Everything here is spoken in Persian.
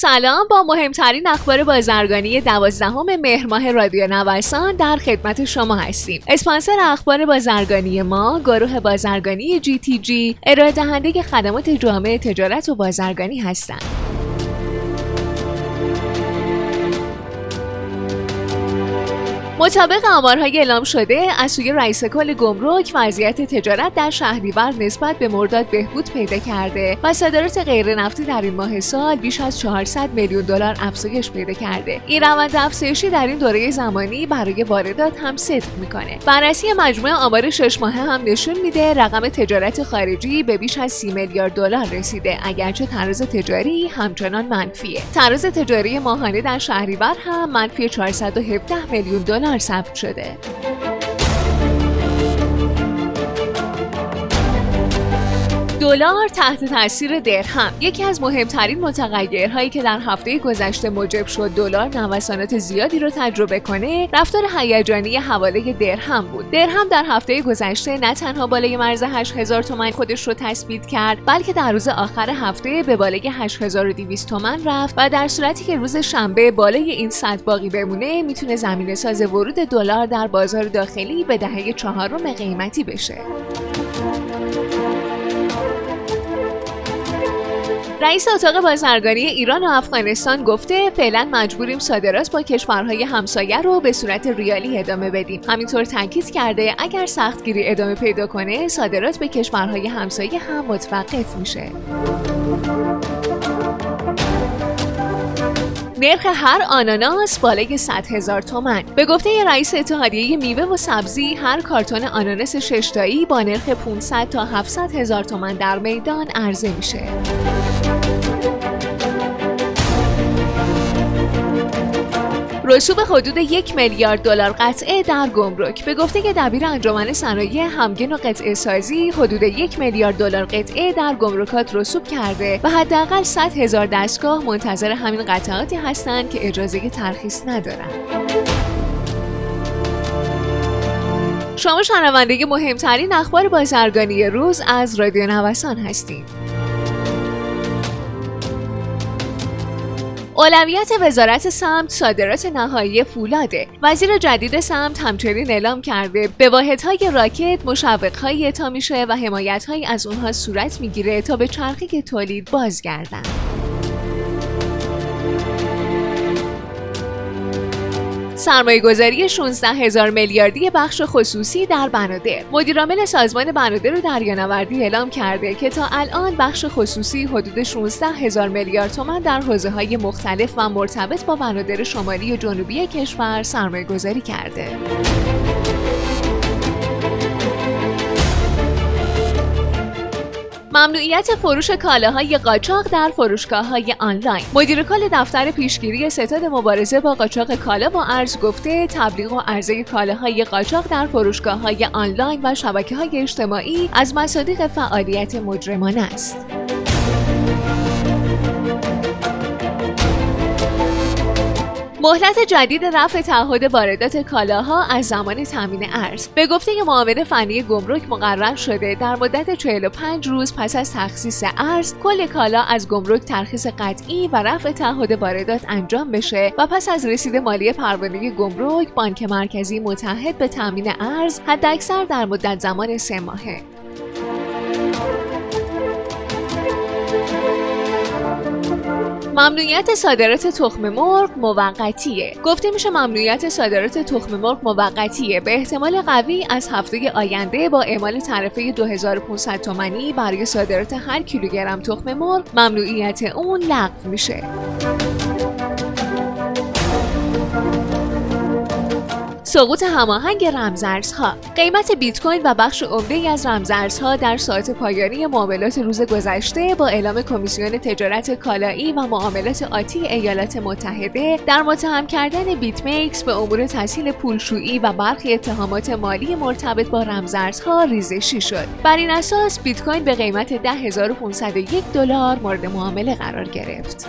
سلام. با مهمترین اخبار بازرگانی دوازدهم مهر ماه رادیو نوسان در خدمت شما هستیم. اسپانسر اخبار بازرگانی ما گروه بازرگانی جی تی جی ارائه دهنده خدمات جامعه تجارت و بازرگانی هستند. مطابق آمارهای اعلام شده از سوی رئیس کل گمرک وضعیت تجارت در شهریور نسبت به مرداد بهبود پیدا کرده و صادرات غیر نفتی در این ماه سال بیش از 400 میلیون دلار افزایش پیدا کرده. این روند افزایشی در این دوره زمانی برای واردات هم صدق می‌کنه. بررسی مجموعه آمار شش ماهه هم نشون میده رقم تجارت خارجی به بیش از 30 میلیارد دلار رسیده اگرچه تراز تجاری همچنان منفیه. تراز تجاری ماهانه در شهریور هم منفی 417 میلیون دلار ثبت شده. دلار تحت تاثیر درهم. یکی از مهمترین متغیرهایی که در هفته گذشته موجب شد دلار نوسانات زیادی رو تجربه کنه رفتار هیجانی حواله درهم بود. درهم در هفته گذشته نه تنها بالای مرز 8000 تومان خودش رو تثبیت کرد بلکه در روز آخر هفته به بالای 8200 تومان رفت و در صورتی که روز شنبه بالای این سطح باقی بمونه می‌تونه زمینه ساز ورود دلار در بازار داخلی به دهه چهارم قیمتی بشه. رئیس اتاق بازرگانی ایران و افغانستان گفته فعلا مجبوریم صادرات با کشورهای همسایه رو به صورت ریالی ادامه بدیم. همینطور تاکید کرده اگر سختگیری ادامه پیدا کنه صادرات به کشورهای همسایه هم متوقف میشه. نرخ هر آناناس بالای 100 هزار تومن. به گفته رئیس اتحادیه میوه و سبزی هر کارتون آناناس ششتایی با نرخ 500 تا 700 هزار تومن در میدان عرضه میشه. رسوب حدود یک میلیارد دلار قطعه در گمرک به گفته که دبیر انجمن صنایع همگن و قطعه سازی حدود یک میلیارد دلار قطعه در گمرکات رسوب کرده و حداقل 100 هزار دستگاه منتظر همین قطعاتی هستند که اجازه ترخیص ندارند. شما شنونده مهمترین اخبار بازرگانی روز از رادیو نوسان هستید. اولویت وزارت سمت صادرات نهایی فولاده وزیر جدید سمت همچنین اعلام کرده به واحدهای راکت مشوقهایی اعطا میشه و حمایتهایی از اونها صورت می‌گیره تا به چرخه تولید بازگردن. سرمایه گذاری 16 هزار میلیاردی بخش خصوصی در بنادر مدیرعامل سازمان بنادر رو دریانوردی اعلام کرده که تا الان بخش خصوصی حدود 16 هزار میلیارد تومان در حوزه های مختلف و مرتبط با بنادر شمالی و جنوبی کشور سرمایه گذاری کرده. ممنوعیت فروش کالاهای قاچاق در فروشگاه های آنلاین مدیر کل دفتر پیشگیری ستاد مبارزه با قاچاق کالا و ارز گفته تبلیغ و عرضه کالاهای قاچاق در فروشگاه های آنلاین و شبکه های اجتماعی از مصادیق فعالیت مجرمانه است. مهلت جدید رفع تعهد واردات کالاها از زمان تامین ارز به گفته معاون فنی گمرک مقرر شده در مدت 45 روز پس از تخصیص ارز کل کالا از گمرک ترخیص قطعی و رفع تعهد واردات انجام بشه و پس از رسید مالی پروانه گمرک بانک مرکزی متحد به تامین ارز حداکثر در مدت زمان سه ماهه. ممنوعیت صادرات تخم مرغ موقتیه. گفته میشه ممنوعیت صادرات تخم مرغ موقتیه. به احتمال قوی از هفته آینده با اعمال تعرفه 2500 تومانی برای صادرات هر کیلوگرم تخم مرغ ممنوعیت اون لغو میشه. سقوط هماهنگ رمزارزها. قیمت بیت کوین و بخش عمده از رمزارزها در ساعت پایانی معاملات روز گذشته با اعلام کمیسیون تجارت کالایی و معاملات آتی ایالات متحده در متهم کردن بیت میکس به امور تسهیل پولشویی و برخی اتهامات مالی مرتبط با رمزارزها ریزشی شد. بر این اساس بیت کوین به قیمت 10501 دلار مورد معامله قرار گرفت.